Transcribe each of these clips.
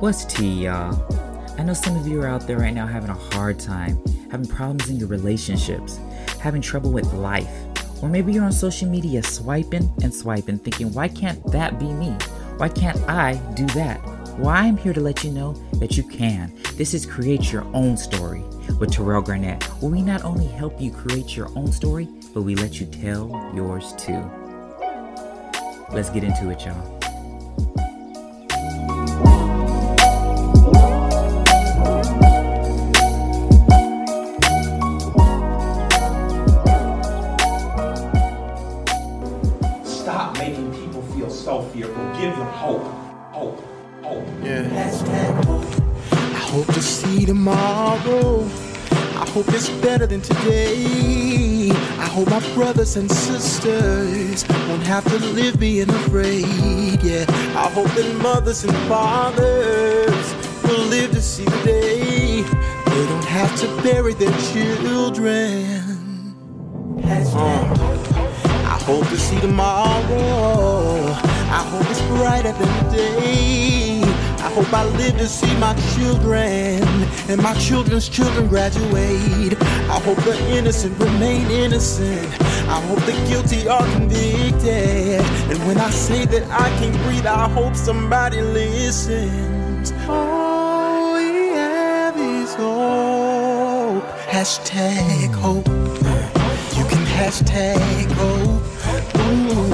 What's tea, y'all? I know some of you are out there right now having a hard time, having problems in your relationships, having trouble with life, or maybe you're on social media swiping and swiping, thinking, why can't that be me? Why can't I do that? Well, I'm here to let you know that you can. This is Create Your Own Story with Terrell Garnett, where we not only help you create your own story, but we let you tell yours too. Let's get into it, y'all. Brothers and sisters won't have to live being afraid. Yeah, I hope that mothers and fathers will live to see the day they don't have to bury their children. I hope to see tomorrow. I hope it's brighter than today. I hope I live to see my children and my children's children graduate. I hope the innocent remain innocent. I hope the guilty are convicted. And when I say that I can't breathe, I hope somebody listens. All we have is hope. Hashtag hope. You can hashtag hope. Ooh.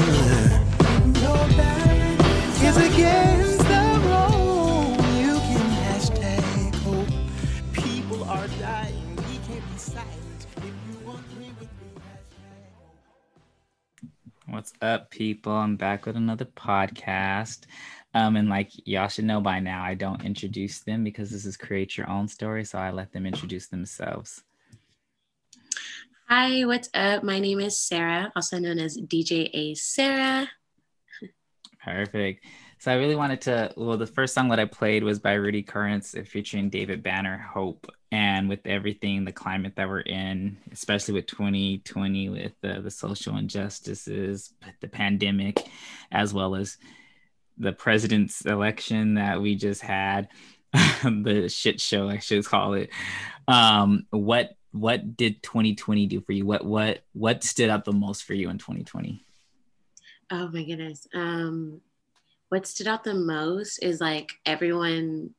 What's up, people? I'm back with another podcast. Um, and like y'all should know by now, I don't introduce them because this is create your own story, so I let them introduce themselves. Hi, what's up? My name is Sarah, also known as DJ Aye Sarrugh. Perfect. So I really wanted to. Well, the first song that I played was by Rudy Currence featuring David Banner, "Hope." And with everything, the climate that we're in, especially with 2020, with the, the social injustices, the pandemic, as well as the president's election that we just had, the shit show, I should call it. Um, what what did 2020 do for you? What what what stood out the most for you in 2020? Oh my goodness. Um, what stood out the most is like everyone,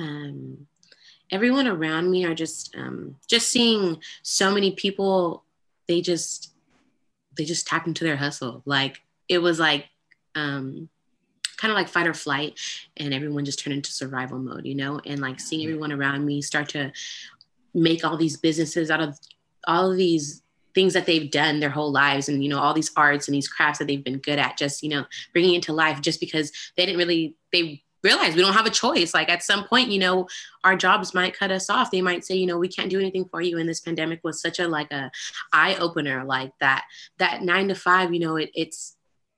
um, everyone around me are just um, just seeing so many people. They just they just tap into their hustle. Like it was like um, kind of like fight or flight, and everyone just turned into survival mode, you know. And like seeing everyone around me start to make all these businesses out of all of these things that they've done their whole lives and you know all these arts and these crafts that they've been good at just you know bringing into life just because they didn't really they realize we don't have a choice. Like at some point you know our jobs might cut us off. They might say you know we can't do anything for you. And this pandemic was such a like a eye opener like that that nine to five you know it, it's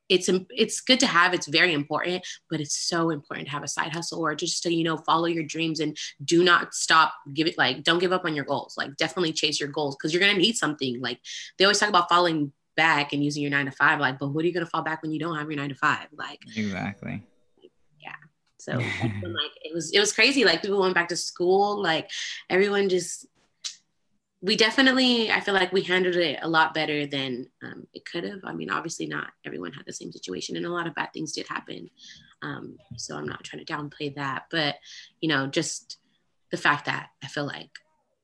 it's it's good to have it's very important but it's so important to have a side hustle or just to you know follow your dreams and do not stop give it like don't give up on your goals. Like definitely chase your goals because you're going to need something. Like they always talk about falling back and using your nine to five like but what are you going to fall back when you don't have your nine to five? Like Exactly. yeah. So like it was it was crazy. Like people went back to school like everyone just we definitely i feel like we handled it a lot better than um, it could have i mean obviously not everyone had the same situation and a lot of bad things did happen um, so i'm not trying to downplay that but you know just the fact that i feel like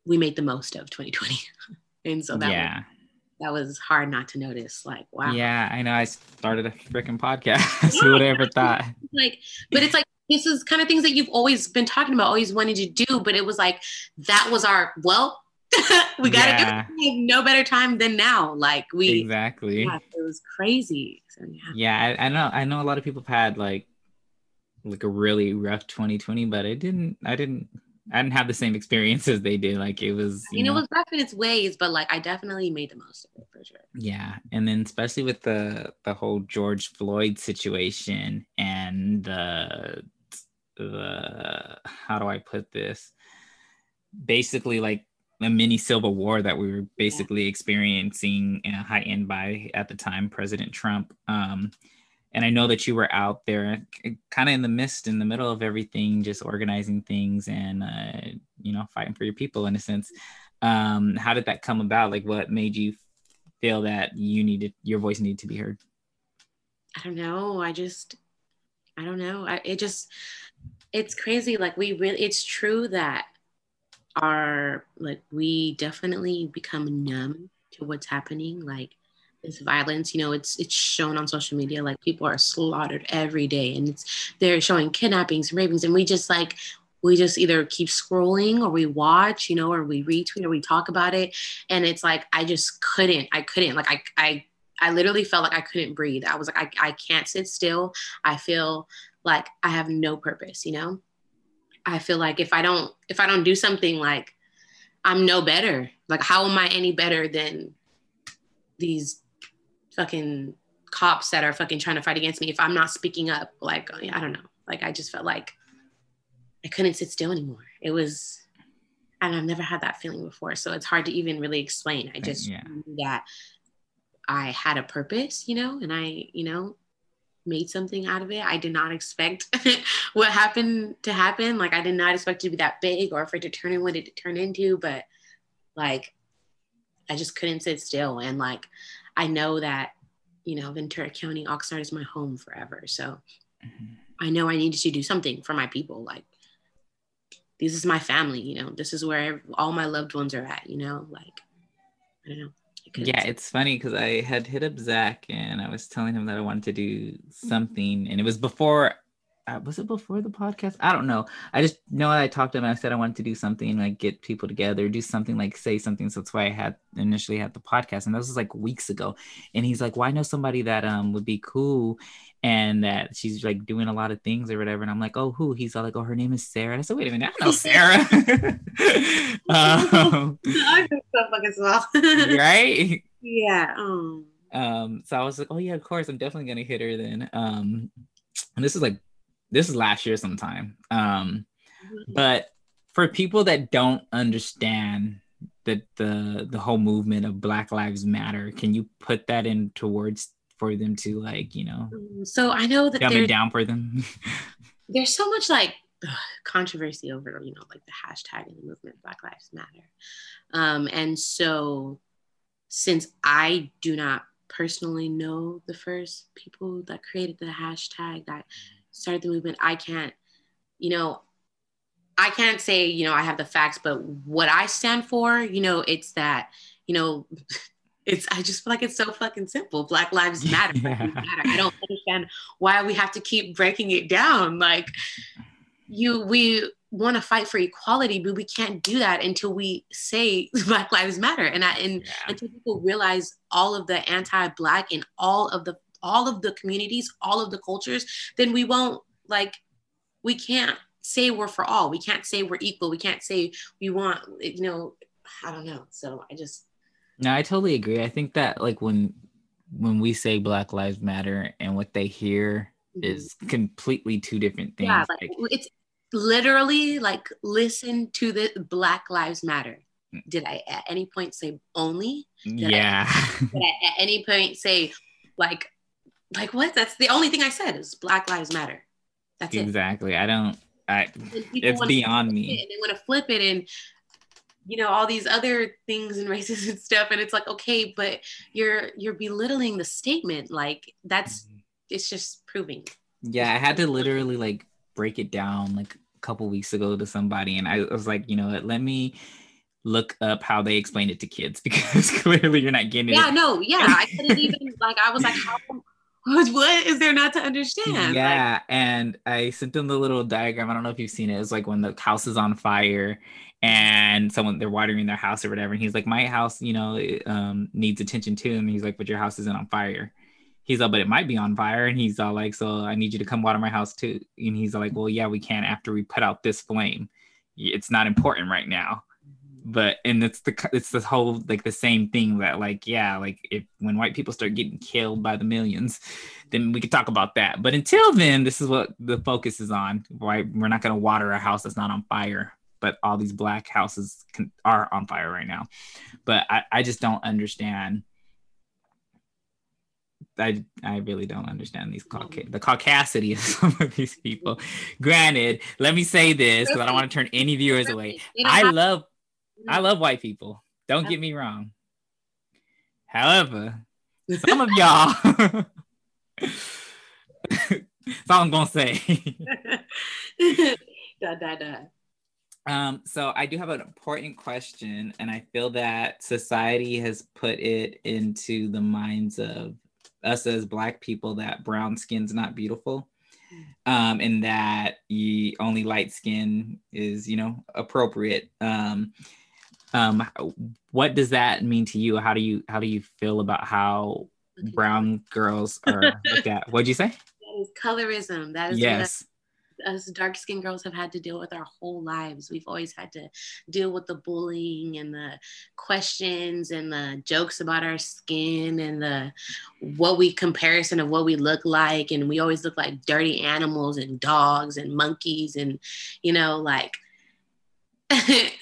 we made the most of 2020 and so that yeah. was, that was hard not to notice like wow Yeah, I know. I started a freaking podcast. Who would have ever thought? like but it's like this is kind of things that you've always been talking about always wanted to do but it was like that was our well we gotta Yeah. do it no better time than now like we Exactly. yeah, it was crazy so yeah Yeah, I, I know. I know a lot of people have had like like a really rough 2020, but I didn't. I didn't. I didn't have the same experience as they did. Like it was. I You mean, it was rough in its ways, but like I definitely made the most of it for sure. yeah, and then especially with the the whole George Floyd situation and the the how do I put this? Basically, like a mini civil war that we were basically experiencing heightened by at the time President Trump. Um, and I know that you were out there, kind of in the midst, in the middle of everything, just organizing things and uh, you know fighting for your people in a sense. Um, how did that come about? Like, what made you feel that you needed your voice needed to be heard? I don't know. I just, I don't know. I, it just, it's crazy. Like we really, it's true that our like we definitely become numb to what's happening. Like this violence, you know, it's it's shown on social media. Like people are slaughtered every day, and it's they're showing kidnappings and rapings, and we just like we just either keep scrolling or we watch, you know, or we retweet or we talk about it. And it's like, I just couldn't, I couldn't, like, I, I, I literally felt like I couldn't breathe. I was like, I, I can't sit still. I feel like I have no purpose, you know? I feel like if I don't, if I don't do something like I'm no better, like, how am I any better than these fucking cops that are fucking trying to fight against me if I'm not speaking up? Like, I don't know. Like, I just felt like, I couldn't sit still anymore. It was, and I've never had that feeling before. So it's hard to even really explain. I just yeah. knew that I had a purpose, you know, and I, you know, made something out of it. I did not expect what happened to happen. Like I did not expect to be that big or for it to turn into what it turned into, but like I just couldn't sit still. And like I know that, you know, Ventura County, Oxnard is my home forever. So mm-hmm. I know I needed to do something for my people. Like this is my family, you know, this is where all my loved ones are at, you know, like, I don't know. Yeah, it's funny because I had hit up Zach and I was telling him that I wanted to do something, and it was before uh, was it before the podcast? I don't know. I just know I talked to him. I said I wanted to do something like get people together, do something like say something. So that's why I had initially had the podcast, and that was like weeks ago. And he's like, "Well, I know somebody that um would be cool, and that she's like doing a lot of things or whatever." And I'm like, "Oh, who?" He's all like, "Oh, her name is Sarah." And I said, "Wait a minute, I know Sarah." um, I know so as well. right? Yeah. Um. Um. So I was like, "Oh yeah, of course, I'm definitely gonna hit her then." Um. And this is like this is last year sometime. Um, mm-hmm. but for people that don't understand that the the whole movement of Black Lives Matter, can you put that into words for them to like, you know? Mm, so I know that dumb it down for them. there's so much like ugh, controversy over, you know, like the hashtag in the movement Black Lives Matter, um, and so since I do not personally know the first people that created the hashtag that started the movement, I can't, you know, I can't say, you know, I have the facts, but what I stand for, you know, it's that, you know, it's I just feel like it's so fucking simple. Black lives matter. Yeah. matter. I don't understand why we have to keep breaking it down. Like you we want to fight for equality, but we can't do that until we say Black Lives Matter. And I, and yeah. until people realize all of the anti-black and all of the all of the communities, all of the cultures, then we won't like, we can't say we're for all. We can't say we're equal. We can't say we want, you know, I don't know. So I just. No, I totally agree. I think that like when when we say Black Lives Matter and what they hear. Is completely two different things. Yeah, like, like, it's literally like listen to the Black Lives Matter. Mm. Did I at any point say only? Did yeah. I, did I at any point say like like what? That's the only thing I said is Black Lives Matter. That's exactly. It. I don't. I. It's beyond me. And they want to flip it and you know all these other things and races and stuff and it's like okay but you're you're belittling the statement like that's mm-hmm. It's just proving yeah i had to literally like break it down like a couple weeks ago to somebody and i was like you know what, let me look up how they explain it to kids because clearly you're not getting yeah, it. Yeah, no, yeah. I couldn't even like I was like, how what is there not to understand? Yeah, like, and I sent them the little diagram. I don't know if you've seen it. It's like when the house is on fire and someone they're watering their house or whatever. And he's like, My house, you know, um, needs attention too. And he's like, But your house isn't on fire. He's like, but it might be on fire. And he's all like, So I need you to come water my house too. And he's like, Well, yeah, we can after we put out this flame. It's not important right now but and it's the it's the whole like the same thing that like yeah like if when white people start getting killed by the millions then we could talk about that but until then this is what the focus is on why we're not going to water a house that's not on fire but all these black houses can, are on fire right now. But I, I just don't understand. I I really don't understand these cauca- the caucasity of some of these people. Granted, let me say this because I don't want to turn any viewers away. I love I love white people. Don't get me wrong. However, some of y'all That's all I'm gonna say. da, da, da. Um, so I do have an important question, and I feel that society has put it into the minds of us as black people that brown skin's not beautiful. Um, and that you, only light skin is, you know, appropriate. Um, um, what does that mean to you? How do you how do you feel about how brown girls are looked at? What'd you say? That is colorism. That is yes. Us dark skinned girls have had to deal with our whole lives. We've always had to deal with the bullying and the questions and the jokes about our skin and the what we comparison of what we look like. And we always look like dirty animals and dogs and monkeys and you know, like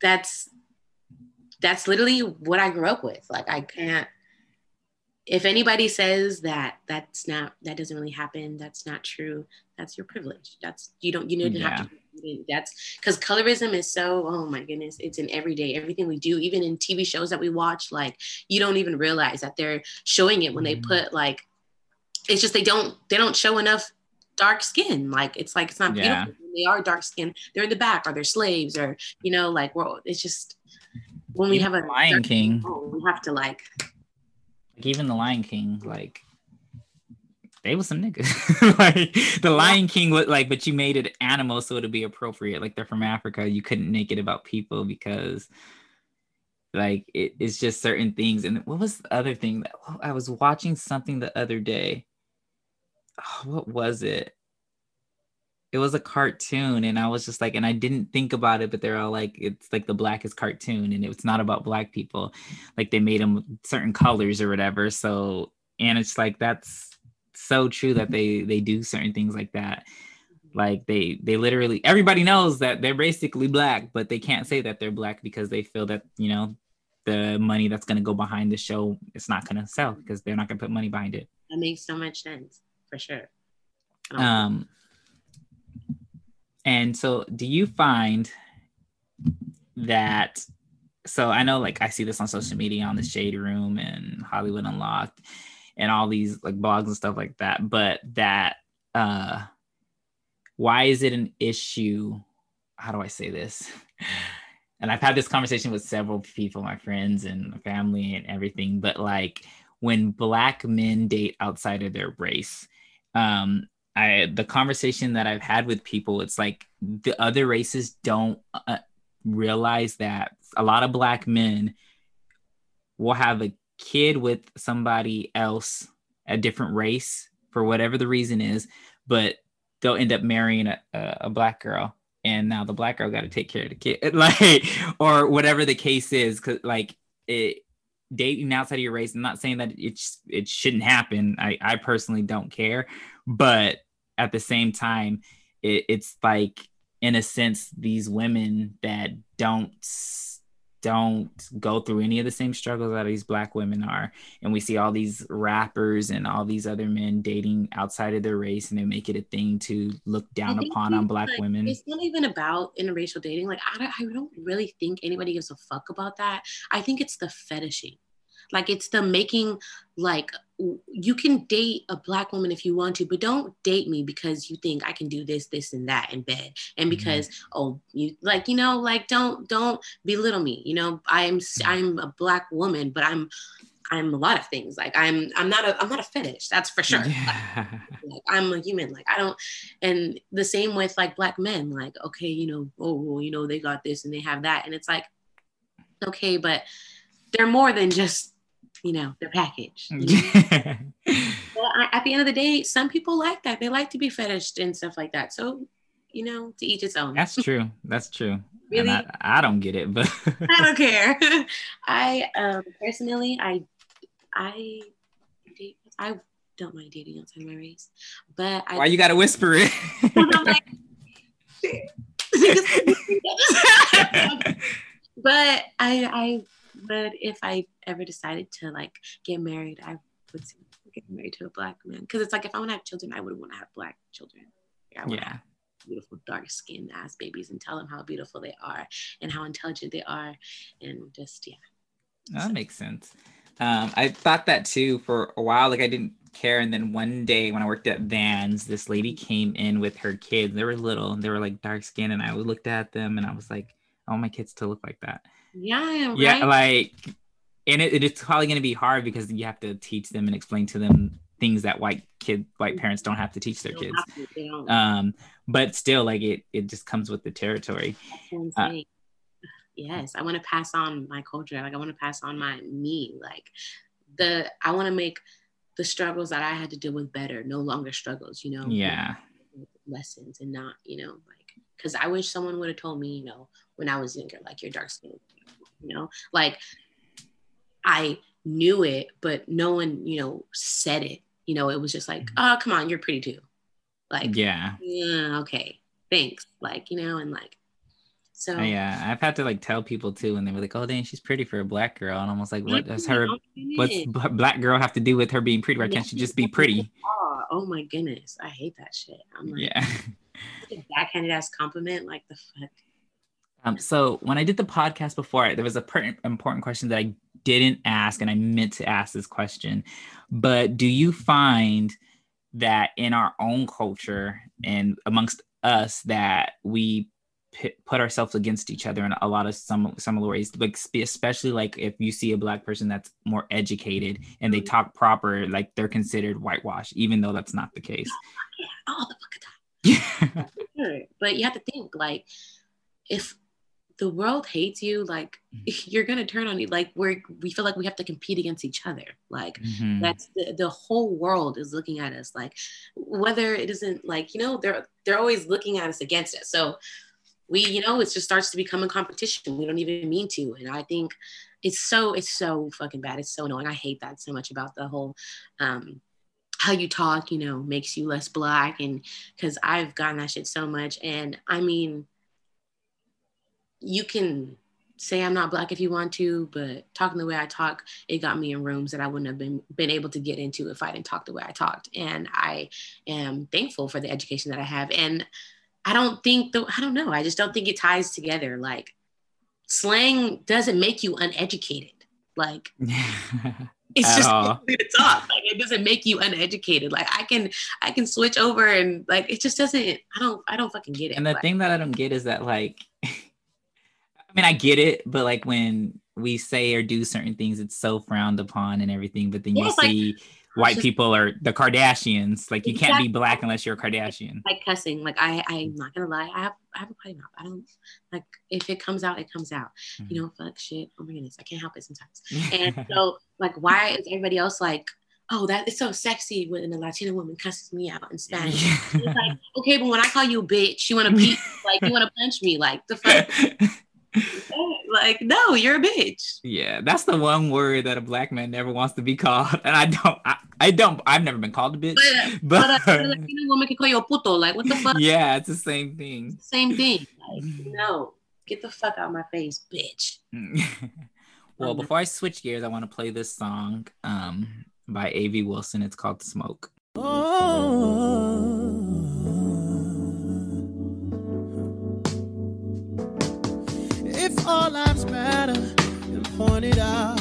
that's that's literally what I grew up with. Like I can't if anybody says that that's not that doesn't really happen that's not true that's your privilege that's you don't you don't Yeah. have to that's because colorism is so oh my goodness it's in everyday everything we do even in tv shows that we watch like you don't even realize that they're showing it when they Mhm. put like it's just they don't they don't show enough dark skin like it's like it's not Yeah. beautiful when they are dark skin they're in the back or they're slaves or you know like well it's just when we have a Lion King. oh, we have to like like even the Lion King, like they was some niggas. like the Lion King was like, but you made it animal so it'd be appropriate. Like they're from Africa, you couldn't make it about people because like it, it's just certain things. And what was the other thing that I was watching something the other day? Oh, what was it? It was a cartoon, and I was just like, and I didn't think about it, but they're all like, it's like the blackest cartoon, and it's not about black people. Like they made them certain colors or whatever so and it's like that's so true that they they do certain things like that. Like they they literally everybody knows that they're basically black but they can't say that they're black because they feel that you know the money that's going to go behind the show it's not going to sell because they're not going to put money behind it. That makes so much sense for sure. Um and so do you find that so i know like i see this on social media on the shade room and hollywood unlocked and all these like blogs and stuff like that but that uh why is it an issue? How do i say this? And i've had this conversation with several people my friends and family and everything but like when black men date outside of their race um I the conversation that I've had with people, it's like the other races don't uh, realize that a lot of black men will have a kid with somebody else, a different race, for whatever the reason is, but they'll end up marrying a, a, black girl, and now the black girl got to take care of the kid, like or whatever the case is, because like it dating outside of your race. I'm not saying that it's it shouldn't happen. I I personally don't care, but at the same time, it, it's like in a sense these women that don't don't go through any of the same struggles that these black women are and we see all these rappers and all these other men dating outside of their race and they make it a thing to look down upon on black like- women It's not even about interracial dating. Like I don't, I don't really think anybody gives a fuck about that. I think it's the fetishing. Like it's the making like you can date a black woman if you want to, but don't date me because you think I can do this, this, and that in bed. And mm-hmm. because oh you like, you know, like don't don't belittle me. You know, I'm mm-hmm. I'm a black woman, but I'm I'm a lot of things. Like I'm I'm not a I'm not a fetish, that's for sure. Yeah. like i'm a human like i don't and the same with like black men like okay you know oh well, you know they got this and they have that and it's like okay but they're more than just you know their package? Well, I- at the end of the day some people like that they like to be fetished and stuff like that so you know to each its own That's true. That's true. Really? I, I don't get it, but i don't care i um personally i i i don't mind dating outside my race but i why you gotta whisper it? But I, I, but if I ever decided to like get married, I would get married to a black man because it's like if I want to have children, I would want to have black children. yeah. Beautiful dark skinned ass babies and tell them how beautiful they are and how intelligent they are, and just yeah. That makes sense. Um, I thought that too for a while. Like I didn't care, and then one day when I worked at Vans, this lady came in with her kids. They were little. And they were like dark skinned, and I looked at them and I was like, "I want my kids to look like that." Yeah, right? yeah, like, and it, it's probably going to be hard because you have to teach them and explain to them things that white kid white parents don't have to teach their kids. Um, but still, like it, it just comes with the territory. Uh, yes, I want to pass on my culture. Like I want to pass on my me. Like the I want to make the struggles that I had to deal with better, no longer struggles. You know. Yeah. Lessons and not, you know, like because I wish someone would have told me, you know, when I was younger, like you're dark skinned you know? Like i knew it but no one you know said it. You know it was just like mm-hmm. oh come on you're pretty too. Like yeah. Yeah okay thanks. Like you know and like so oh, yeah. I've had to like tell people too and they were like oh dang she's pretty for a black girl. And i'm almost like what does her what's black girl have to do with her being pretty? Why can't she just be pretty? oh, oh my goodness. I hate that shit. I'm like yeah. Backhanded ass compliment? Like the fuck um, so when I did the podcast before, there was a per- important question that I didn't ask, and I meant to ask this question. But do you find that in our own culture and amongst us that we p- put ourselves against each other in a lot of some similar ways, like especially like if you see a black person that's more educated and they talk proper, like they're considered whitewashed, even though that's not the case. Yeah, all the fucking time. Yeah. but you have to think like if the world hates you like mm-hmm. you're gonna turn on you like we're we feel like we have to compete against each other. Like mm-hmm. that's the, the whole world is looking at us like whether it isn't like you know they're they're always looking at us against it so we you know it just starts to become a competition. We don't even mean to. And i think it's so it's so fucking bad. It's so annoying. I hate that so much about the whole um how you talk you know makes you less black and because i've gotten that shit so much. And i mean you can say I'm not black if you want to, but talking the way I talk, it got me in rooms that I wouldn't have been been able to get into if I didn't talk the way I talked. And I am thankful for the education that I have. And I don't think the I don't know, I just don't think it ties together. Like slang doesn't make you uneducated. Like it's just to talk. Like it doesn't make you uneducated. Like I can I can switch over and like it just doesn't I don't I don't fucking get it. And the like, thing that I don't get is that like I mean, I get it, but like when we say or do certain things, it's so frowned upon and everything. But then you see like, white just, people are the Kardashians. Like you can't be black unless you're a Kardashian. Like cussing. Like I, I'm not gonna lie. I have, I have a potty mouth. I don't like if it comes out, it comes out. Mm-hmm. You know, fuck shit. Oh my goodness, I can't help it sometimes. and so, like, why is everybody else like? oh, that is so sexy when a Latina woman cusses me out in Spanish. like, okay, but when I call you a bitch, you want to beat, like, you want to punch me, like, the fuck? like, no, you're a bitch. Yeah, that's the one word that a black man never wants to be called, and I don't. I, I don't. I've never been called a bitch. But, but a Latina woman can call you a puto. Like, what the fuck? Yeah, it's the same thing. Same thing. Like, no, get the fuck out of my face, bitch. well, um, before I switch gears, I want to play this song um, by A.V. Wilson. It's called "Smoke." Oh. All lives matter and pointed out.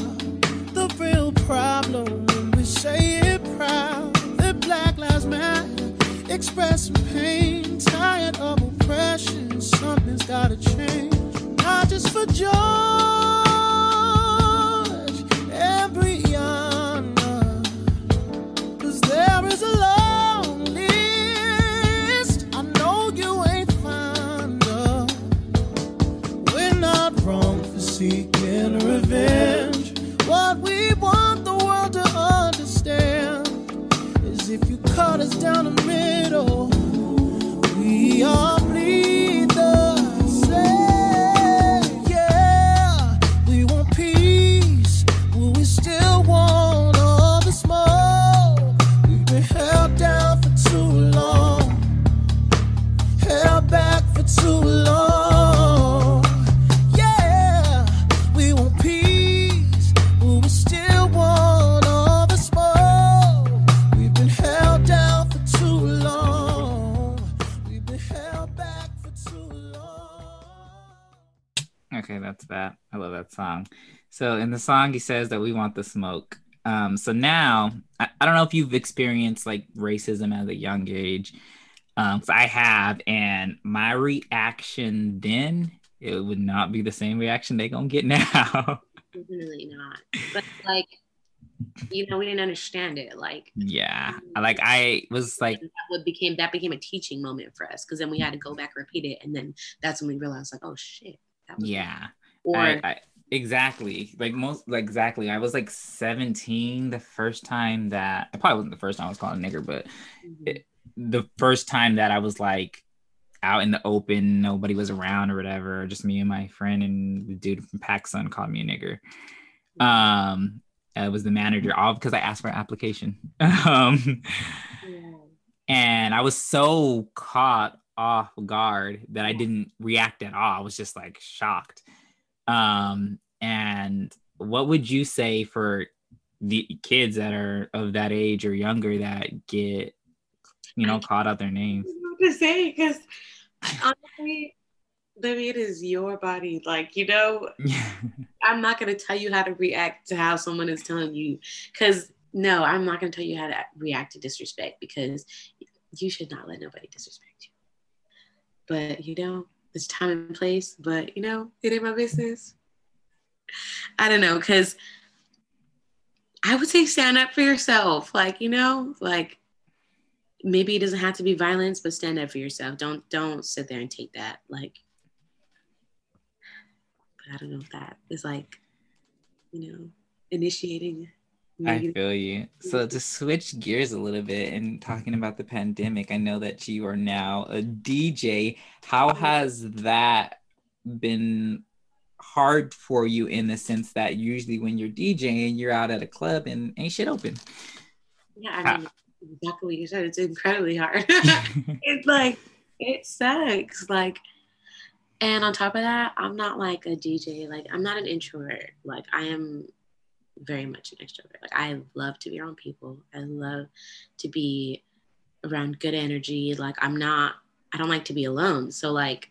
The real problem when we say it proud that black lives matter expressing pain tired of oppression something's gotta change not just for joy that. I love that song. So in the song, he says that we want the smoke. Um, so now I, I don't know if you've experienced like racism at a young age. Um, so I have, and my reaction then it would not be the same reaction they gonna get now. Definitely not. But like, you know, we didn't understand it. Like, yeah, like I was like, that what became that became a teaching moment for us because then we had to go back and repeat it, and then that's when we realized like, oh shit. That was yeah. Or I, I, exactly like most like exactly. I was like 17 the first time that I probably wasn't the first time I was called a nigger, but Mhm. it, the first time that I was like out in the open, nobody was around or whatever, just me and my friend and the dude from PacSun called me a nigger. Um, it was the manager, all because I asked for an application. um, Yeah. and I was so caught off guard that I didn't react at all. I was just like shocked. Um, and what would you say for the kids that are of that age or younger that get, you know, caught out their names? to say because honestly, Libby, it is your body. Like, you know, I'm not going to tell you how to react to how someone is telling you. Because, no, I'm not going to tell you how to react to disrespect because you should not let nobody disrespect you. But, you know, there's time and place, but, you know, it ain't my business. I don't know. Because I would say stand up for yourself. Like, you know, like, maybe it doesn't have to be violence, but stand up for yourself. Don't don't sit there and take that. Like I don't know if that is like, you know, initiating. I feel you. So to switch gears a little bit and talking about the pandemic, I know that you are now a DJ. How mm-hmm. has that been hard for you in the sense that usually when you're DJing, you're out at a club and ain't shit open? yeah, I mean, exactly what you said. It's incredibly hard. it's like it sucks. Like, and on top of that, I'm not like a DJ. Like, I'm not an introvert. Like, I am very much an extrovert. Like, I love to be around people. I love to be around good energy. Like, I'm not. I don't like to be alone. So like,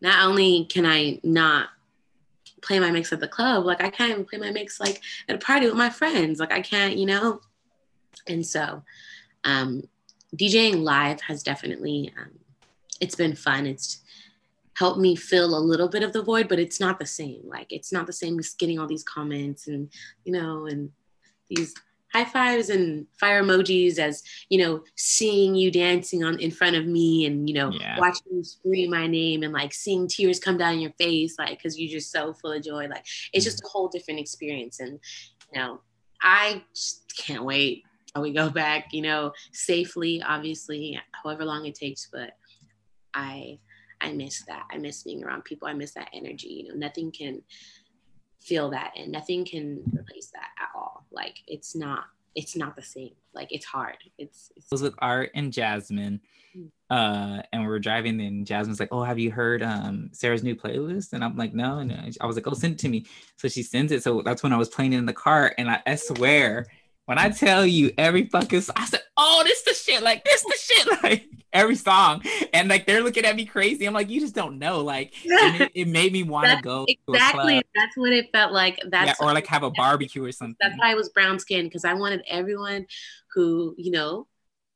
not only can I not play my mix at the club, like I can't even play my mix like at a party with my friends. Like I can't, you know. And so, um, DJing live has definitely um, it's been fun. It's helped me fill a little bit of the void, but it's not the same. Like it's not the same as getting all these comments and you know and these high fives and fire emojis as you know seeing you dancing on in front of me and you know Yeah. watching you scream my name and like seeing tears come down your face like because you're just so full of joy like it's just mm. a whole different experience and you know i just can't wait till we go back you know safely obviously however long it takes but i i miss that i miss being around people i miss that energy you know nothing can feel that and nothing can replace that at all like it's not it's not the same like it's hard it's, it's was with Art and Jasmine. Uh, and we were driving, and Jasmine's like, "Oh, have you heard um Sarah's new playlist?" And I'm like, "No." And I was like, "Oh, send it to me." So she sends it. So that's when I was playing it in the car, and I, I swear, when I tell you every fucking, I said, "Oh, this the shit!" Like this the shit, like every song, and like they're looking at me crazy. I'm like, "You just don't know." Like it, it made me want to That's go to exactly club, that's what it felt like yeah, or like have a barbecue or something. that's why I was brown skinned because I wanted everyone who you know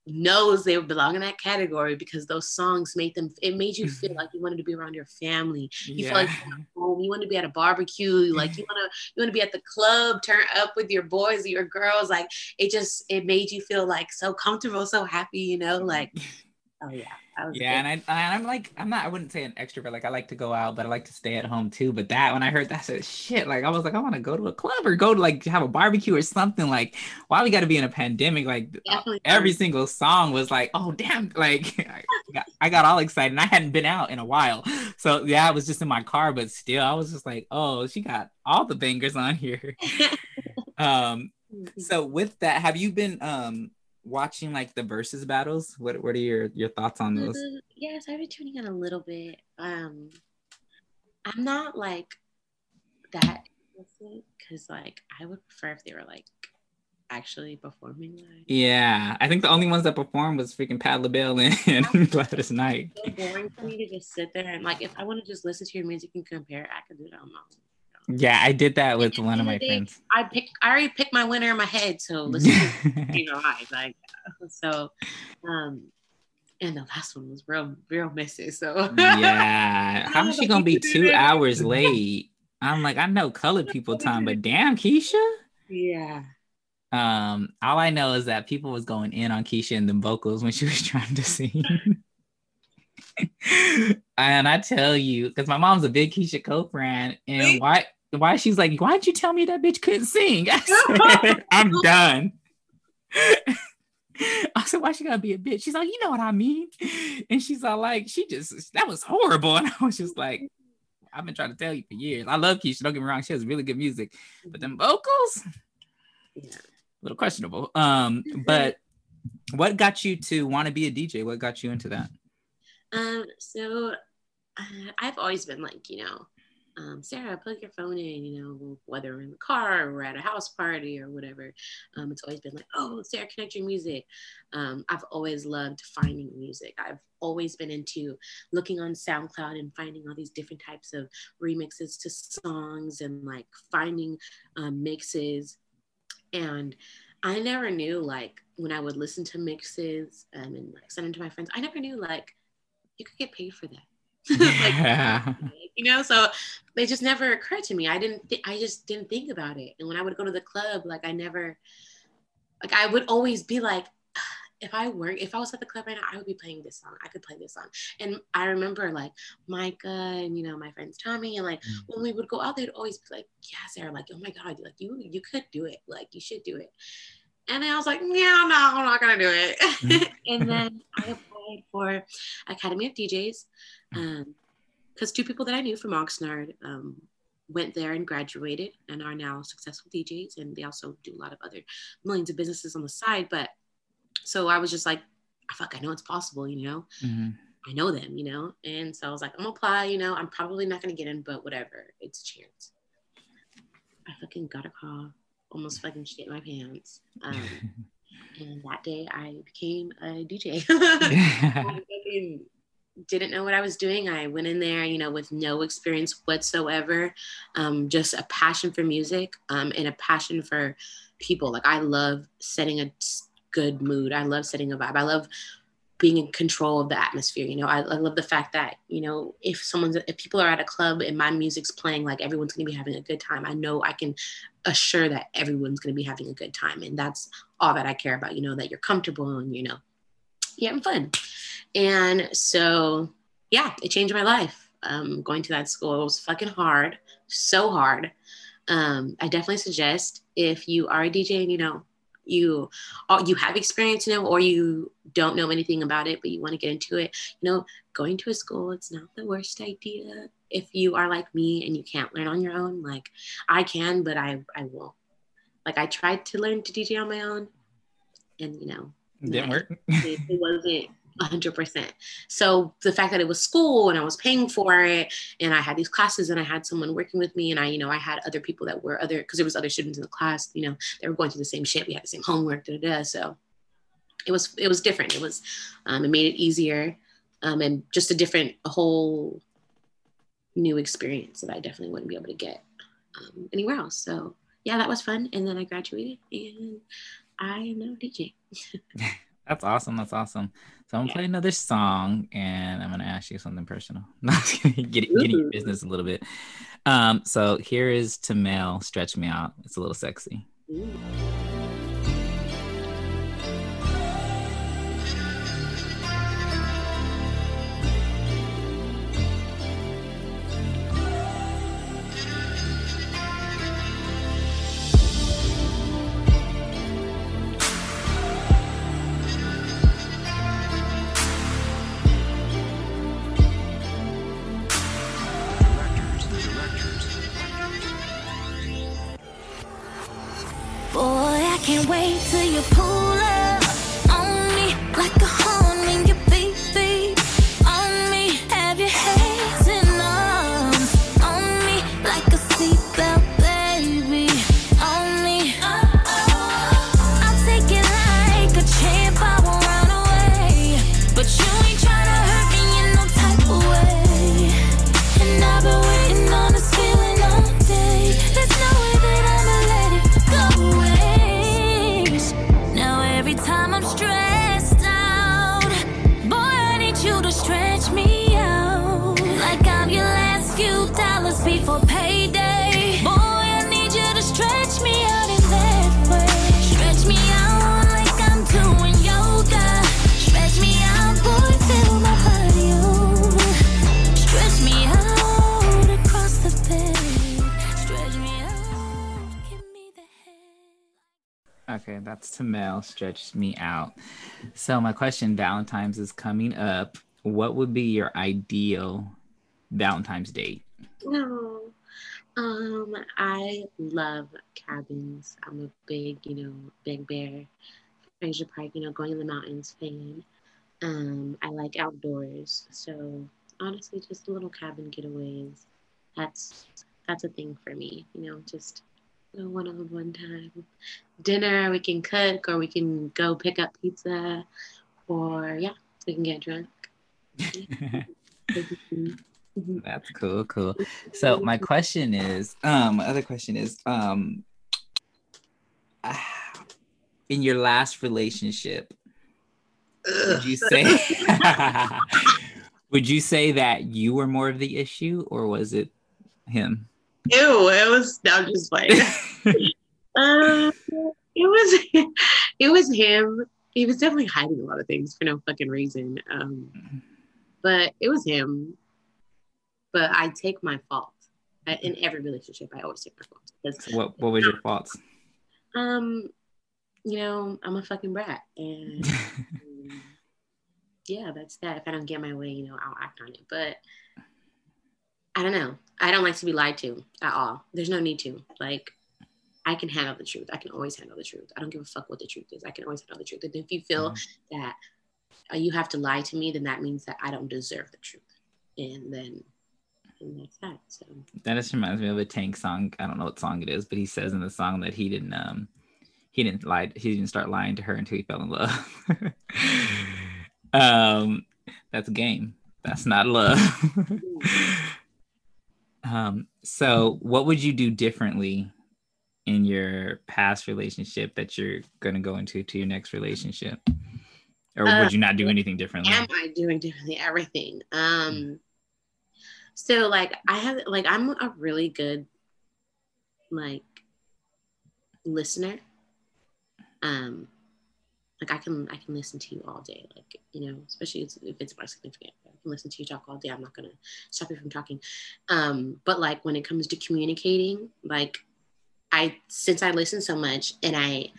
knows they belong in that category because those songs made them it made you feel mm-hmm. like you wanted to be around your family. You feel like home you want to be at a barbecue like you want to you want to be at the club turn up with your boys or your girls like it just it made you feel like so comfortable so happy you know like oh yeah Yeah, and I and I'm like I'm not I wouldn't say an extrovert. Like I like to go out, but I like to stay at home too. But that when I heard that I said shit, like I was like I want to go to a club or go to like have a barbecue or something. Like why we got to be in a pandemic? Like Definitely. every single song was like oh damn, like I got, I got all excited. And I hadn't been out in a while, so yeah, I was just in my car, but still I was just like oh she got all the bangers on here. um, so with that, have you been um watching like the versus battles? What what are your your thoughts on those? Uh, yes, I've been tuning in a little bit. Um, I'm not like that because like I would prefer if they were like actually performing live. Yeah, I think the only ones that performed was freaking Pat LaBelle and Gladys Knight. So boring for me to just sit there and like if I want to just listen to your music and compare, I could do it on my own. Yeah, I did that with one of my day, friends. I pick I already picked my winner in my head, so listen to you know I like so um and the last one was real real messy. So yeah, how is she gonna be two hours late? I'm like, I know colored people time, but damn, Keyshia. yeah. Um, all I know is that people was going in on Keyshia and the vocals when she was trying to sing. and I tell you, because my mom's a big Keyshia Cole fan, and why why she's like, why'd you tell me that bitch couldn't sing? I I'm done. I said, why she gotta be a bitch? She's like, you know what I mean? And she's all like, she just that was horrible. And I was just like, I've been trying to tell you for years. I love Keisha, don't get me wrong, she has really good music, but them vocals, Yeah. a little questionable. Um, but what got you to want to be a DJ? What got you into that? Um, so uh, I've always been like, you know, um, Sarah, plug your phone in, you know, whether we're in the car or we're at a house party or whatever. Um, it's always been like, oh, Sarah, connect your music. Um, I've always loved finding music. I've always been into looking on SoundCloud and finding all these different types of remixes to songs and like finding um, mixes. And I never knew like when I would listen to mixes um, and like send them to my friends, I never knew like you could get paid for that. like, you know, so they just never occurred to me. I didn't, th- I just didn't think about it. And when I would go to the club, like I never, like I would always be like, if I work, if I was at the club right now, I would be playing this song. I could play this song. And I remember like Micah and you know my friends Tommy and like Mm. when we would go out, they'd always be like, "Yeah, Sarah, like oh my god, like you you could do it. Like you should do it." And I was like, no, no, I'm not gonna do it." Mm. and then I applied for Academy of DJs because two people that I knew from Oxnard um, went there and graduated and are now successful DJs, and they also do a lot of other millions of businesses on the side. But so I was just like, fuck, I know it's possible, you know. Mhm. I know them, you know. And so I was like, I'm gonna apply, you know. I'm probably not gonna get in, but whatever, it's a chance. I fucking got a call, almost fucking shit my pants. Um, and that day I became a DJ. I didn't know what I was doing. I went in there, you know, with no experience whatsoever, um, just a passion for music um, and a passion for people. Like I love setting a good mood. I love setting a vibe. I love being in control of the atmosphere. You know, I, I love the fact that you know if someone's if people are at a club and my music's playing, like everyone's gonna be having a good time. I know I can assure that everyone's gonna be having a good time, and that's all that I care about. You know, that you're comfortable and you know you're having fun. And so, yeah, it changed my life. Um, going to that school was fucking hard, so hard. Um, I definitely suggest if you are a DJ and you know you or you have experience, you know, or you don't know anything about it, but you want to get into it, you know, going to a school, it's not the worst idea. If you are like me and you can't learn on your own, like I can, but I I won't. Like I tried to learn to DJ on my own, and you know, Didn't work. it, it wasn't 100%. So the fact that it was school and I was paying for it and I had these classes and I had someone working with me and I, you know, I had other people that were other, because there was other students in the class, you know, they were going through the same shit. We had the same homework, da, da, da. So it was, it was different. It was, um, it made it easier um, and just a different, a whole new experience that I definitely wouldn't be able to get um, anywhere else. So yeah, that was fun. And then I graduated and I am now DJ. That's awesome. That's awesome. So I'm gonna Yeah. play another song and I'm gonna ask you something personal. No, I'm get get your business a little bit. Um, so here is Tamel, Stretch Me Out. It's a little sexy. Ooh. Pull To Mel. Stretch me out. So my question: Valentine's is coming up. What would be your ideal Valentine's date? No. Um, I love cabins. I'm a big, you know, Big Bear, Frazier Park, you know, going in the mountains fan. Um, I like outdoors. So honestly, just a little cabin getaways. That's that's a thing for me. You know, just one on one time. Dinner, we can cook, or we can go pick up pizza, or yeah, we can get drunk. That's cool, cool. So my question is, um, my other question is, um, in your last relationship, would you say, would you say that you were more of the issue, or was it him? Ew, it was. No, I'm just like, um, it was, it was him. He was definitely hiding a lot of things for no fucking reason. Um, but it was him but I take my fault I, in every relationship. I always take my fault. Because, What What was your faults? um, you know, I'm a fucking brat, and um, yeah, that's that. If I don't get my way, you know, I'll act on it. But I don't know. I don't like to be lied to at all. There's no need to. Like, I can handle the truth. I can always handle the truth. I don't give a fuck what the truth is. I can always handle the truth. And if you feel that uh, you have to lie to me, then that means that I don't deserve the truth. And then, and that's that. So That just reminds me of a Tank song. I don't know what song it is, but he says in the song that he didn't um he didn't lie he didn't start lying to her until he fell in love. um that's a game. That's not love. um so what would you do differently in your past relationship that you're gonna go into to your next relationship? Or Uh, would you not do anything differently? am I doing differently? Everything. Um, so like I have like I'm a really good like listener. Um, like I can I can listen to you all day. Like you know, especially if it's my significant, listen to you talk all day. I'm not gonna stop you from talking. Um, but like when it comes to communicating, like I since I listen so much and I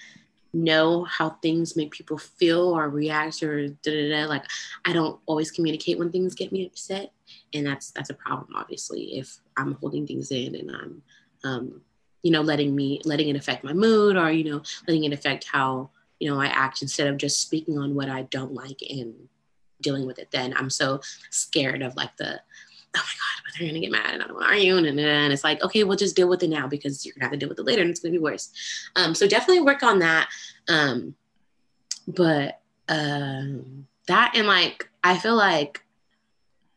know how things make people feel or react or da da da. Like I don't always communicate when things get me upset, and that's that's a problem. Obviously, if I'm holding things in and I'm, um, you know, letting me letting it affect my mood or you know letting it affect how you know I act instead of just speaking on what I don't like and dealing with it. Then I'm so scared of like the oh my god, but they're gonna get mad and I don't want to argue and, and it's like okay, we'll just deal with it now because you're gonna have to deal with it later and it's gonna be worse. Um, so definitely work on that. Um, but um, that and like I feel like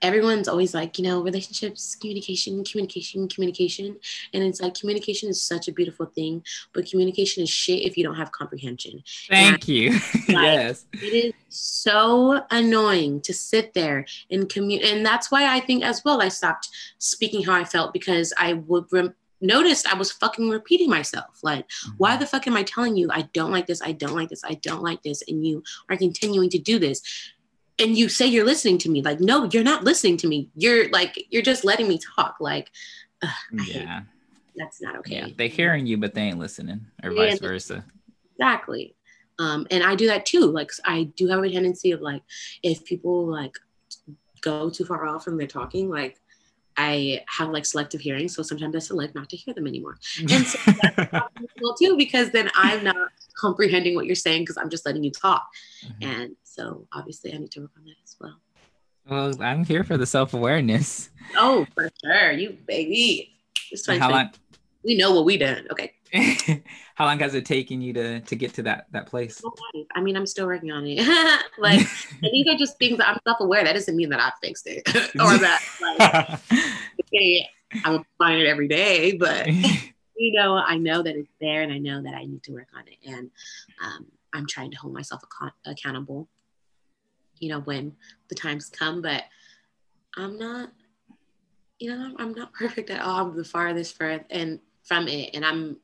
everyone's always like you know relationships communication communication communication. And it's like communication is such a beautiful thing but communication is shit if you don't have comprehension. Thank you. yes. it is so annoying to sit there and commute and that's why i think as well i stopped speaking how i felt because i would rem- noticed i was fucking repeating myself. Like why mm-hmm. the fuck am i telling you i don't like this i don't like this i don't like this and you are continuing to do this and you say you're listening to me like no you're not listening to me you're like you're just letting me talk like ugh, Yeah. that's not okay Yeah. They're hearing you, but they ain't listening, or Yeah. vice versa. Exactly. Um, and I do that too. Like I do have a tendency of like if people like go too far off and they're talking, like I have like selective hearing, so sometimes I select not to hear them anymore. And so that's well too because then I'm not comprehending what you're saying because I'm just letting you talk. Mhm. And so obviously I need to work on that as well. Well, I'm here for the self awareness. Oh, for sure, you baby. It's How long? We know what we done. Okay. How long has it taken you to to get to that that place? I mean, I'm still working on it. like these are just things that I'm self-aware. That doesn't mean that I fixed it or that like okay, I'm applying it every day. But you know, I know that it's there, and I know that I need to work on it. And um, I'm trying to hold myself ac- accountable. You know, when the times come, but I'm not. You know, I'm, I'm not perfect at all. I'm the farthest for and from it, and I'm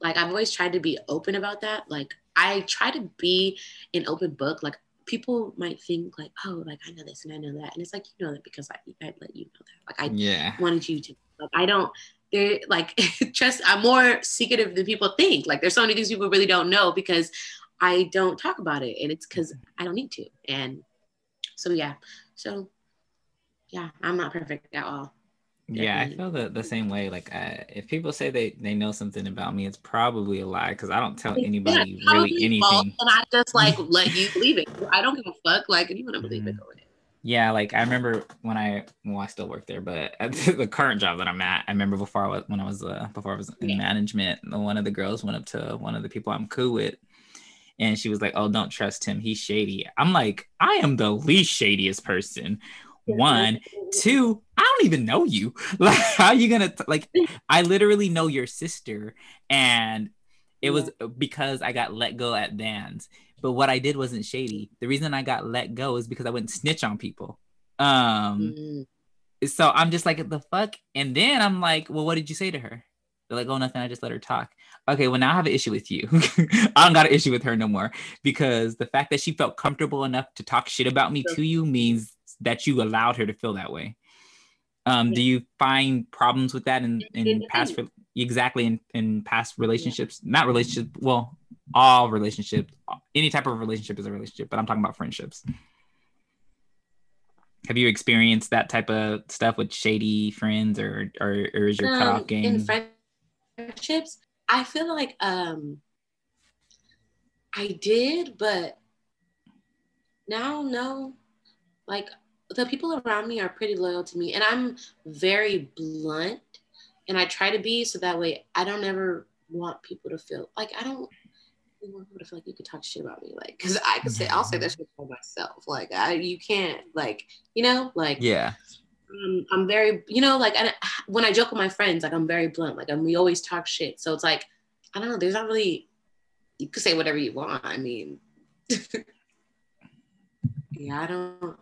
like I've always tried to be open about that. Like I try to be an open book. Like people might think like, oh, like I know this and I know that, and it's like you know that because I, I let you know that. Like I yeah. wanted you to. Like I don't they're like trust i'm more secretive than people think like there's so many things people really don't know because i don't talk about it and it's because i don't need to and so yeah so yeah i'm not perfect at all Yeah, I feel the, the same way. Like, I, if people say they, they know something about me, it's probably a lie because I don't tell anybody Yeah, really false, anything. and i just like let you believe it i don't give a fuck like if you want to believe it Mhm. go with it Yeah, like I remember when I well, I still work there, but at the current job that I'm at, I remember before I was when I was uh, before I was in Yeah. management, one of the girls went up to one of the people I'm cool with, and she was like, "Oh, don't trust him. He's shady." I'm like, I am the least shadiest person. One, two, I don't even know you. Like, how are you gonna t- like? I literally know your sister, and it was because I got let go at Vans. But what I did wasn't shady. The reason I got let go is because I wouldn't snitch on people. Um, Mm. so I'm just like, the fuck? And then I'm like, well, what did you say to her? They're like, oh, nothing. I just let her talk. Okay, well, now I have an issue with you. I don't got an issue with her no more because the fact that she felt comfortable enough to talk shit about me to you means that you allowed her to feel that way. Um, do you find problems with that in, in past re- exactly in, in past relationships? Not relationships, well, all relationships, any type of relationship is a relationship, but I'm talking about friendships. Have you experienced that type of stuff with shady friends or or, or is your cutoff Um, game? in friendships i feel like um i did but now no like the people around me are pretty loyal to me and i'm very blunt and i try to be so that way i don't ever want people to feel like i don't want people to feel like you could talk shit about me like because i could say i'll say that shit for myself like i you can't like you know like yeah. Um, I'm very, you know, like and when I joke with my friends, like I'm very blunt, like and we always talk shit. So it's like, I don't know, there's not really, you could say whatever you want. I mean, yeah, I don't,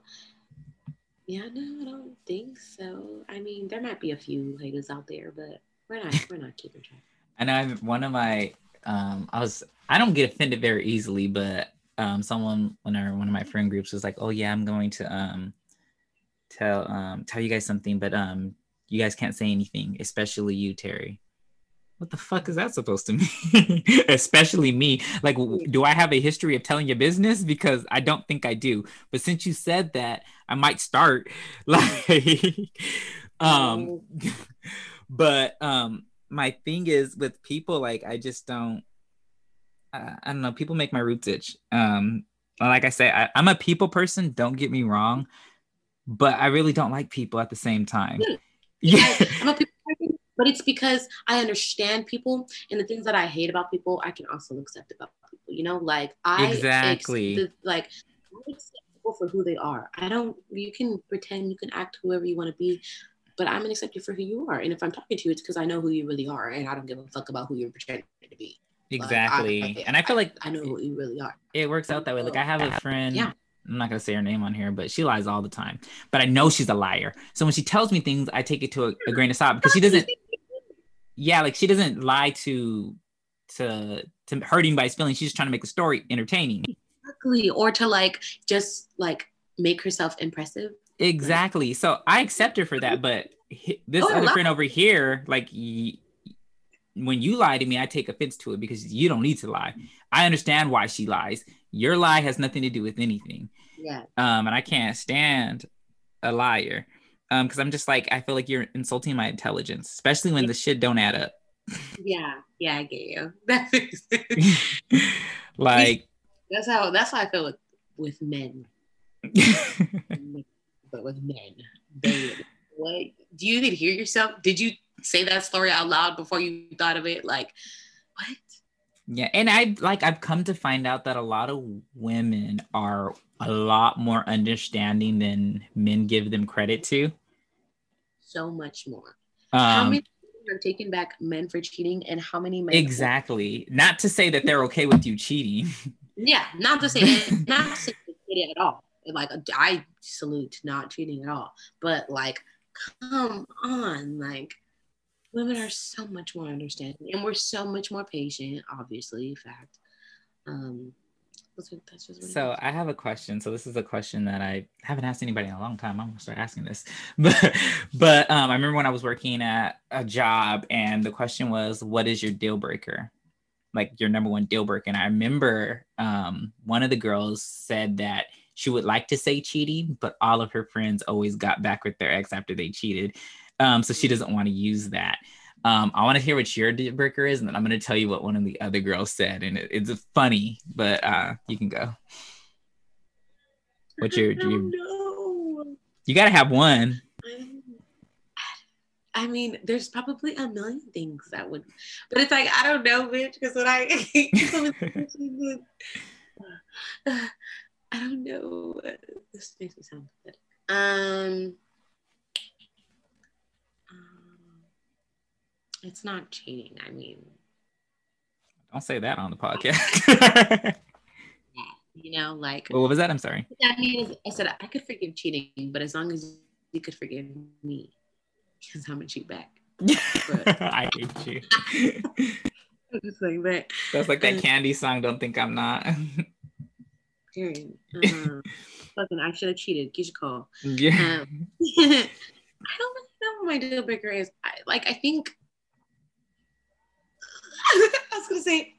yeah, no, I don't think so. I mean, there might be a few haters out there, but we're not, we're not keeping track. I know I've, one of my um I was I don't get offended very easily, but um someone when our one of my friend groups was like, "Oh yeah, I'm going to um tell um tell you guys something, but um you guys can't say anything, especially you, Terry." What the fuck is that supposed to mean? especially me. Like do I have a history of telling your business because I don't think I do. But since you said that, I might start like um but um my thing is with people like i just don't uh, i don't know people make my roots itch um like i say I, i'm a people person don't get me wrong but i really don't like people at the same time Hmm. yeah I, I'm a people person, but it's because I understand people and the things that I hate about people, I can also accept about people. You know, like I ex- Exactly. the- like I accept people for who they are. I don't. You can pretend, you can act whoever you want to be, but I'm gonna accept you for who you are. And if I'm talking to you, it's because I know who you really are, and I don't give a fuck about who you're pretending to be. Like, exactly I- and i feel like I know who you really are. it works out that way. Like I have a friend. Yeah. I'm not gonna say her name on here, but she lies all the time. But I know she's a liar. So when she tells me things, I take it to a, a grain of salt because she doesn't. Yeah, like she doesn't lie to to to hurt anybody's feelings. She's just trying to make the story entertaining. Exactly. Or to like just like make herself impressive. Exactly. So I accept her for that. But this Oh, other friend over here, like y- when you lie to me, I take offense to it because you don't need to lie. I understand why she lies. Your lie has nothing to do with anything. Yeah. um, and I can't stand a liar. Um, because I'm just like I feel like you're insulting my intelligence, especially when the shit don't add up. Yeah. Yeah. I get you. That makes sense. like, That's how that's how I feel with with men, but with men. They, what do you even hear yourself? Did you say that story out loud before you thought of it? Like, what? Yeah, and I like I've come to find out that a lot of women are a lot more understanding than men give them credit to. So much more. how Um, many are taking back men for cheating, and how many men? exactly. Not to say that they're okay with you cheating. Yeah, not to say not to say it at all. Like I salute not cheating at all, but like, come on, like women are so much more understanding, and we're so much more patient. Obviously, fact. Um, That's, what, that's just what So. I have a question. So this is a question that I haven't asked anybody in a long time. I'm gonna start asking this. But but um, I remember when I was working at a job and the question was, what is your deal breaker? Like your number one deal breaker. And I remember um, one of the girls said that she would like to say cheating, but all of her friends always got back with their ex after they cheated. Um, so she doesn't want to use that. Um, I want to hear what your deal breaker is, and then I'm going to tell you what one of the other girls said. And it, it's funny, but uh, you can go. What's your, I your don't you got to have one. I mean, there's probably a million things that would, but it's like I don't know, bitch. Because when I, I don't know. This makes me sound pathetic. Um, it's not cheating. I mean, Don't say that on the podcast. you know, like what was that? I'm sorry. I mean, I said I could forgive cheating, but as long as you could forgive me, because I'm gonna cheat back. I hate you. Just like that. That's like that candy song. Don't think I'm not. Period. Fucking, I should have cheated. Keyshia Cole. yeah. Um, I don't really know what my deal breaker is. I, like, I think I was gonna say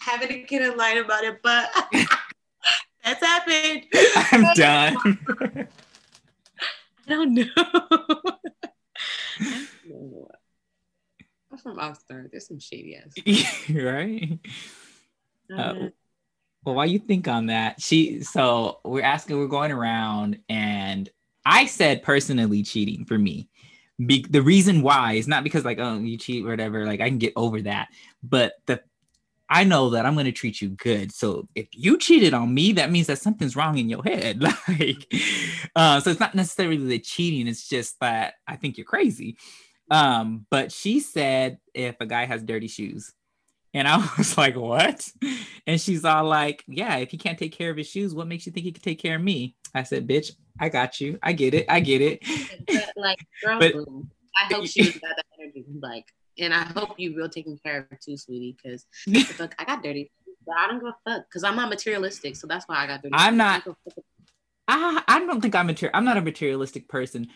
having a kid and lying about it, but that's happened. I'm done. I don't know. I don't know. I'm from Oxnard. There's some shady ass. right? Uh, Uh, Well, while you think on that, she so we're asking, we're going around, and I said personally cheating for me. Be, the reason why is not because like oh you cheat or whatever, like I can get over that, but the I know that I'm gonna treat you good. So if you cheated on me, that means that something's wrong in your head. Like, uh, so it's not necessarily the cheating; it's just that I think you're crazy. Um, but she said if a guy has dirty shoes, and I was like, what? And she's all like, yeah, if he can't take care of his shoes, what makes you think he can take care of me? I said, bitch, I got you. I get it. I get it. but, like, girl, But- I hope she got that energy. Like, and I hope you real taking care of her too, sweetie. Because I got dirty, but I don't give a fuck. Because I'm not materialistic, so that's why I got dirty. I'm not- don't give a fuck. I, I don't think I'm material. I'm not a materialistic person,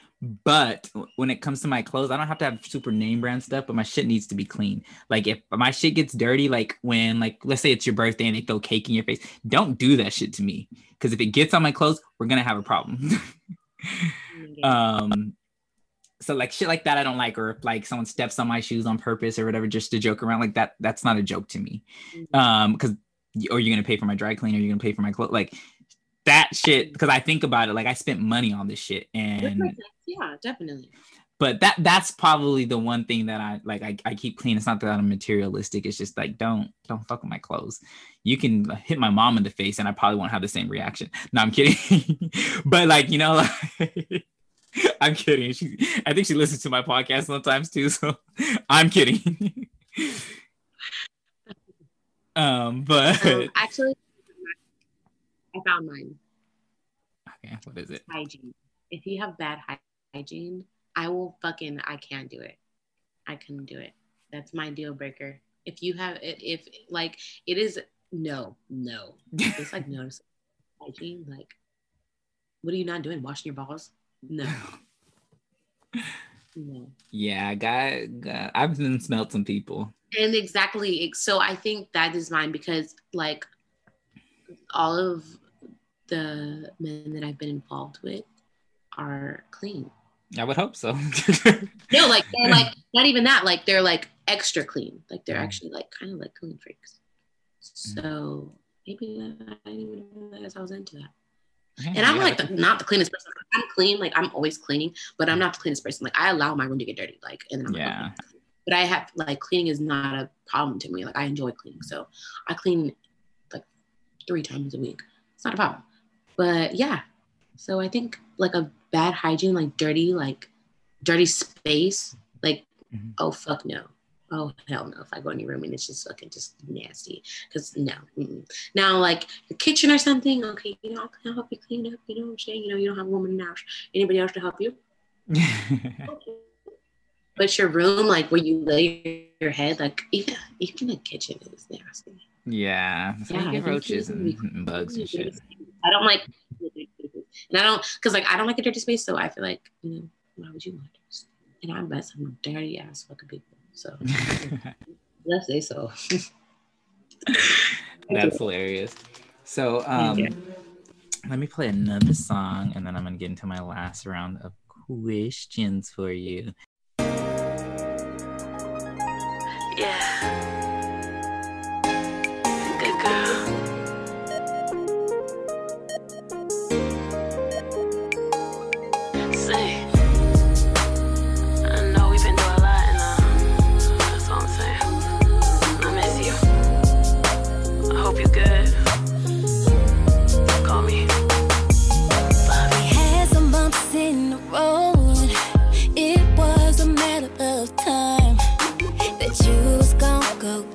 but when it comes to my clothes, I don't have to have super name brand stuff, but my shit needs to be clean. Like if my shit gets dirty, like when like let's say it's your birthday and they throw cake in your face, don't do that shit to me. Because if it gets on my clothes, we're gonna have a problem. um so like shit like that i don't like or if like someone steps on my shoes on purpose or whatever just to joke around like that that's not a joke to me um because or you're gonna pay for my dry cleaner you're gonna pay for my clothes like that shit because i think about it like i spent money on this shit and yeah, definitely. but that that's probably the one thing that i like I, I keep clean. It's not that i'm materialistic. It's just like don't don't fuck with my clothes. You can hit my mom in the face and i probably won't have the same reaction. No i'm kidding. But like you know like i'm kidding. She i think she listens to my podcast sometimes too so i'm kidding. Um but Um, actually, I found mine. okay what is it Hygiene. If you have bad hygiene, I will fucking. I can't do it. I couldn't do it. That's my deal breaker. If you have, if, if like it is no, no. It's like no hygiene. Like, what are you not doing? Washing your balls? No, no. yeah guy i've been smelled some people and exactly so i think that is mine because like all of the men that i've been involved with are clean. I would hope so. No like they're like not even that like they're like extra clean. Like they're Mhm. actually like kind of like clean freaks. So maybe i didn't even realize i was into that. And i'm Yeah, like the, not the cleanest person. I'm clean like i'm always cleaning but i'm not the cleanest person. Like i allow my room to get dirty like and then I'm like, Yeah. okay. but i have like cleaning is not a problem to me. Like i enjoy cleaning. So i clean like three times a week. It's not a problem but yeah so i think like a bad hygiene like dirty like dirty space like Mhm. oh fuck no oh hell no if i go in your room and it's just fucking just nasty because no mm-mm. now like the kitchen or something okay you know i'll help you clean up you know what i'm saying you know you don't have a woman house anybody else to help you but your room like where you lay your head like even even the kitchen is nasty Yeah, Yeah, you I get think roaches be and bugs and shit. I don't like, and I don't, cause like I don't like a dirty space. So I feel like, you know, why would you want this? And I'm best. I'm dirty ass fucking people. So let's say so. That's hilarious. So, um, Yeah. let me play another song, and then I'm gonna get into my last round of questions for you. Yeah. Good girl.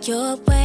Your way,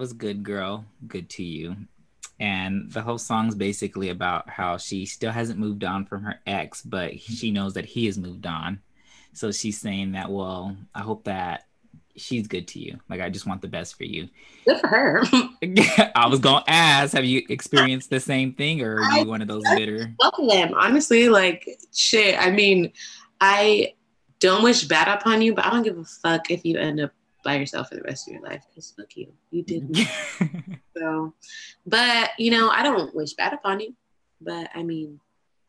was Good Girl, Good to You. And the whole song's basically about how she still hasn't moved on from her ex, but she knows that he has moved on. So she's saying that, well, I hope that she's good to you. Like, I just want the best for you. Good for her. I was going to ask, have you experienced the same thing or are you one of those bitter? Both of them, honestly, like shit. I mean, I don't wish bad upon you, but I don't give a fuck if you end up by yourself for the rest of your life. Because fuck you, you did. So, but you know, I don't wish bad upon you. But I mean,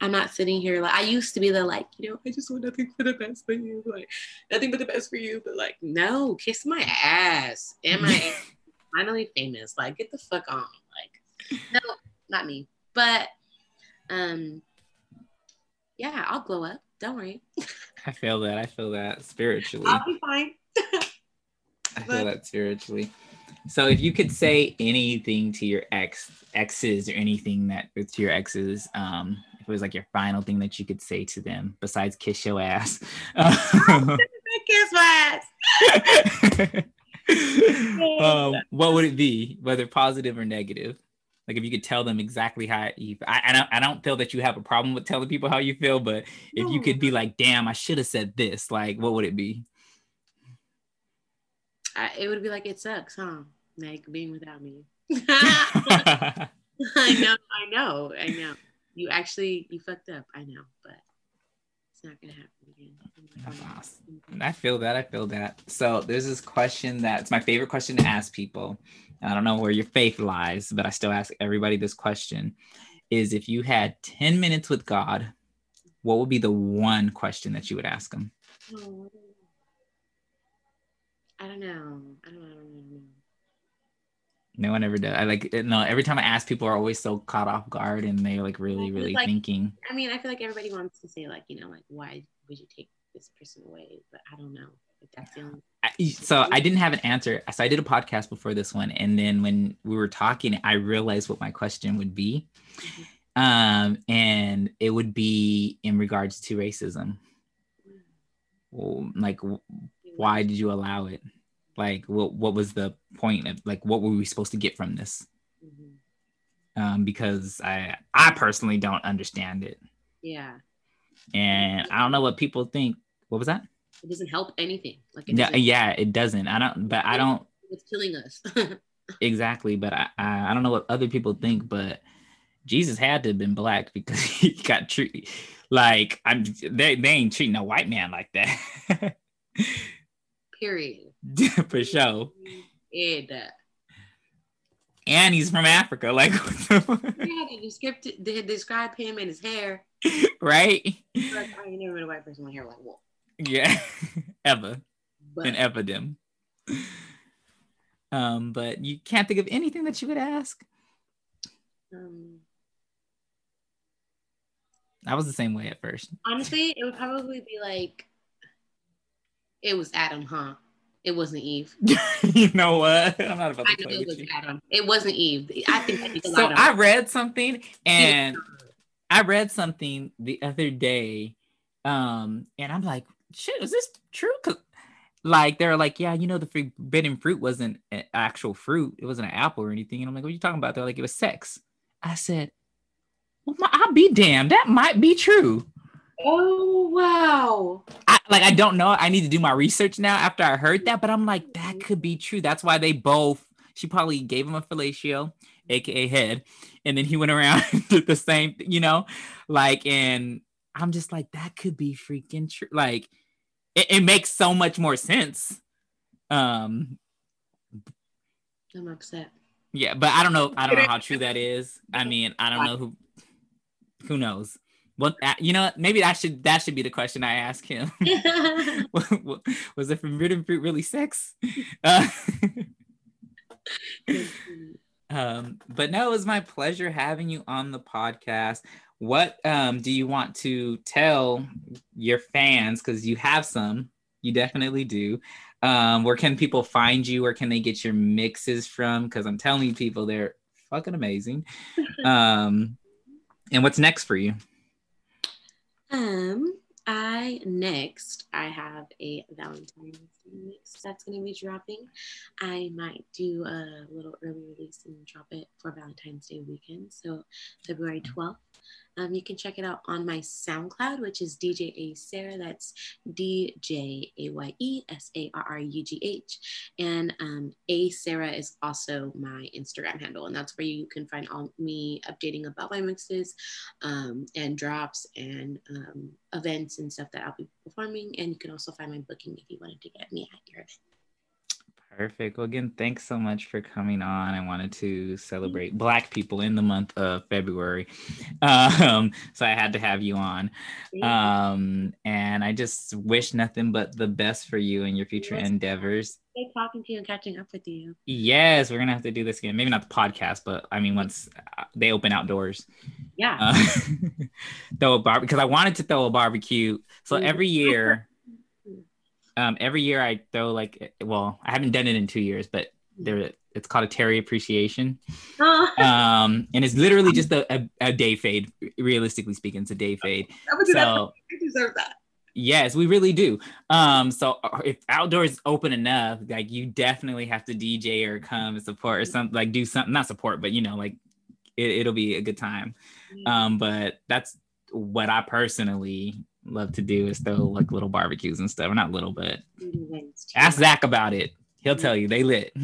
I'm not sitting here like I used to be the like, you know, I just want nothing for the best for you, like nothing but the best for you. But like, no, kiss my ass. Am I finally famous? Like, get the fuck on. Like, no, not me. But um, yeah, I'll glow up. Don't worry. I feel that. I feel that spiritually. I'll be fine. I feel that spiritually. So if you could say anything to your ex exes or anything that to your exes, um, if it was like your final thing that you could say to them besides kiss your ass. Kiss my ass. um, what would it be, whether positive or negative? Like if you could tell them exactly how you, I, I don't, I don't feel that you have a problem with telling people how you feel, but if you could be like, damn, I should have said this, like, what would it be? I, it would be like it sucks, huh? Like being without me. I know, I know, I know. You actually you fucked up. I know, but it's not gonna happen again. That's awesome. Mm-hmm. I feel that. I feel that. So there's this question that's my favorite question to ask people. I don't know where your faith lies, but I still ask everybody this question: Is if you had 10 minutes with God, what would be the one question that you would ask him? Oh, I don't know. I don't know. I don't know. No one ever does. I like no. Every time I ask, people are always so caught off guard, and they're like really, really Like- thinking. I mean, I feel like everybody wants to say like, you know, like why would you take this person away? But I don't know. Like that's the only. I, so I didn't have an answer. So I did a podcast before this one, and then when we were talking, I realized what my question would be, um, and it would be in regards to racism. Well, like, why did you allow it? Like, what what was the point of like what were we supposed to get from this? Mhm. Um, because I I personally don't understand it, Yeah, and I don't know what people think. What was that? it doesn't help anything. Like it Yeah, yeah, it doesn't. I don't, but I don't. it's killing us. exactly but I, I i don't know what other people think but jesus had to have been black because he got treated like i'm they, they ain't treating a white man like that Period. for sure Ed. and he's from Africa. Like, what the fuck? Yeah, they described they describe him and his hair. right? Like, I ain't never met a white person with hair like what? Yeah, ever But an epidem. Um, but you can't think of anything that you would ask. um, I was the same way at first. honestly, it would probably be like, it was Adam, huh? It wasn't Eve. you know what? I'm not about to play it was you. Adam. It wasn't Eve. I think that he's a So I read something and I read something the other day, um, and I'm like, shit, is this true? like they're like, yeah, you know, the forbidden fruit wasn't an actual fruit; it wasn't an apple or anything. And I'm like, what are you talking about? They're like, it was sex. I said, well, my, I'll be damned. That might be true. Oh wow! I like I don't know. I need to do my research now after I heard that, but I'm like, that could be true. That's why they both she probably gave him a fellatio, aka head, and then he went around did the same, you know, like and I'm just like, that could be freaking true. Like it, it makes so much more sense. Um I'm upset. yeah, but I don't know. I don't know how true that is. I mean, I don't know who who knows. Well, you know, maybe that should that should be the question I ask him. was it the forbidden fruit really sex? Uh, um, but no, it was my pleasure having you on the podcast. What um, do you want to tell your fans? Because you have some, you definitely do. Um, where can people find you? Where can they get your mixes from? Because I'm telling you, people, they're fucking amazing. Um, and what's next for you? Um, I next I have a Valentine's mix that's gonna be dropping. I might do a little early release and drop it for Valentine's Day weekend, so February 12th. Um, you can check it out on my SoundCloud, which is DJ Aye Sarrugh. That's D J A Y E S A R R U G H. And um, Aye Sarrugh is also my Instagram handle, and that's where you can find all me updating about my mixes, um, and drops and um, events and stuff that I'll be performing. And you can also find my booking if you wanted to get me at your event. Perfect. Well, again, thanks so much for coming on. I wanted to celebrate Black people in the month of February. Um, so I had to have you on. Um, and I just wish nothing but the best for you and your future Yes. endeavors. Great talking to you and catching up with you. Yes, we're gonna have to do this again. Maybe not the podcast, but I mean, once uh, they open outdoors, Yeah. uh, throw a bar because I wanted to throw a barbecue. So Mm. every year, um, every year I throw like, well, I haven't done it in two years, but there, it's called a Terry appreciation. Um, and it's literally just a, a, a day fade. Realistically speaking, it's a day fade. I would do that. So I deserve that. yes, we really do. Um, so uh, if outdoors open enough, like you definitely have to DJ or come and support or something like do something, not support, but you know, like it, it'll be a good time. Um, but that's what I personally love to do is throw like little barbecues and stuff. Not little, but ask Zach about it. He'll tell you they lit.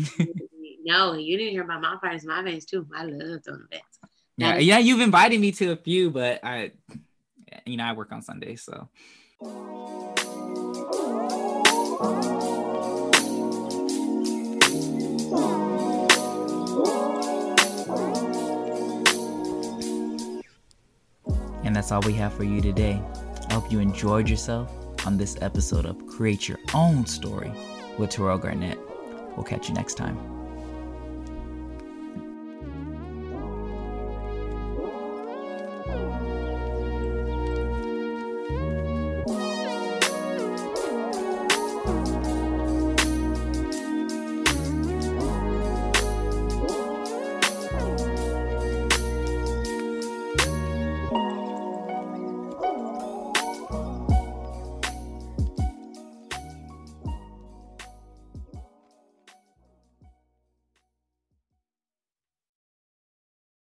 No, you didn't hear about my parties, my events too. I love throwing events. yeah, That- yeah, you've invited me to a few, but I, you know, I work on Sundays, so. And that's all we have for you today. I hope you enjoyed yourself on this episode of Create Your Own Story with Terrell Garnett. We'll catch you next time.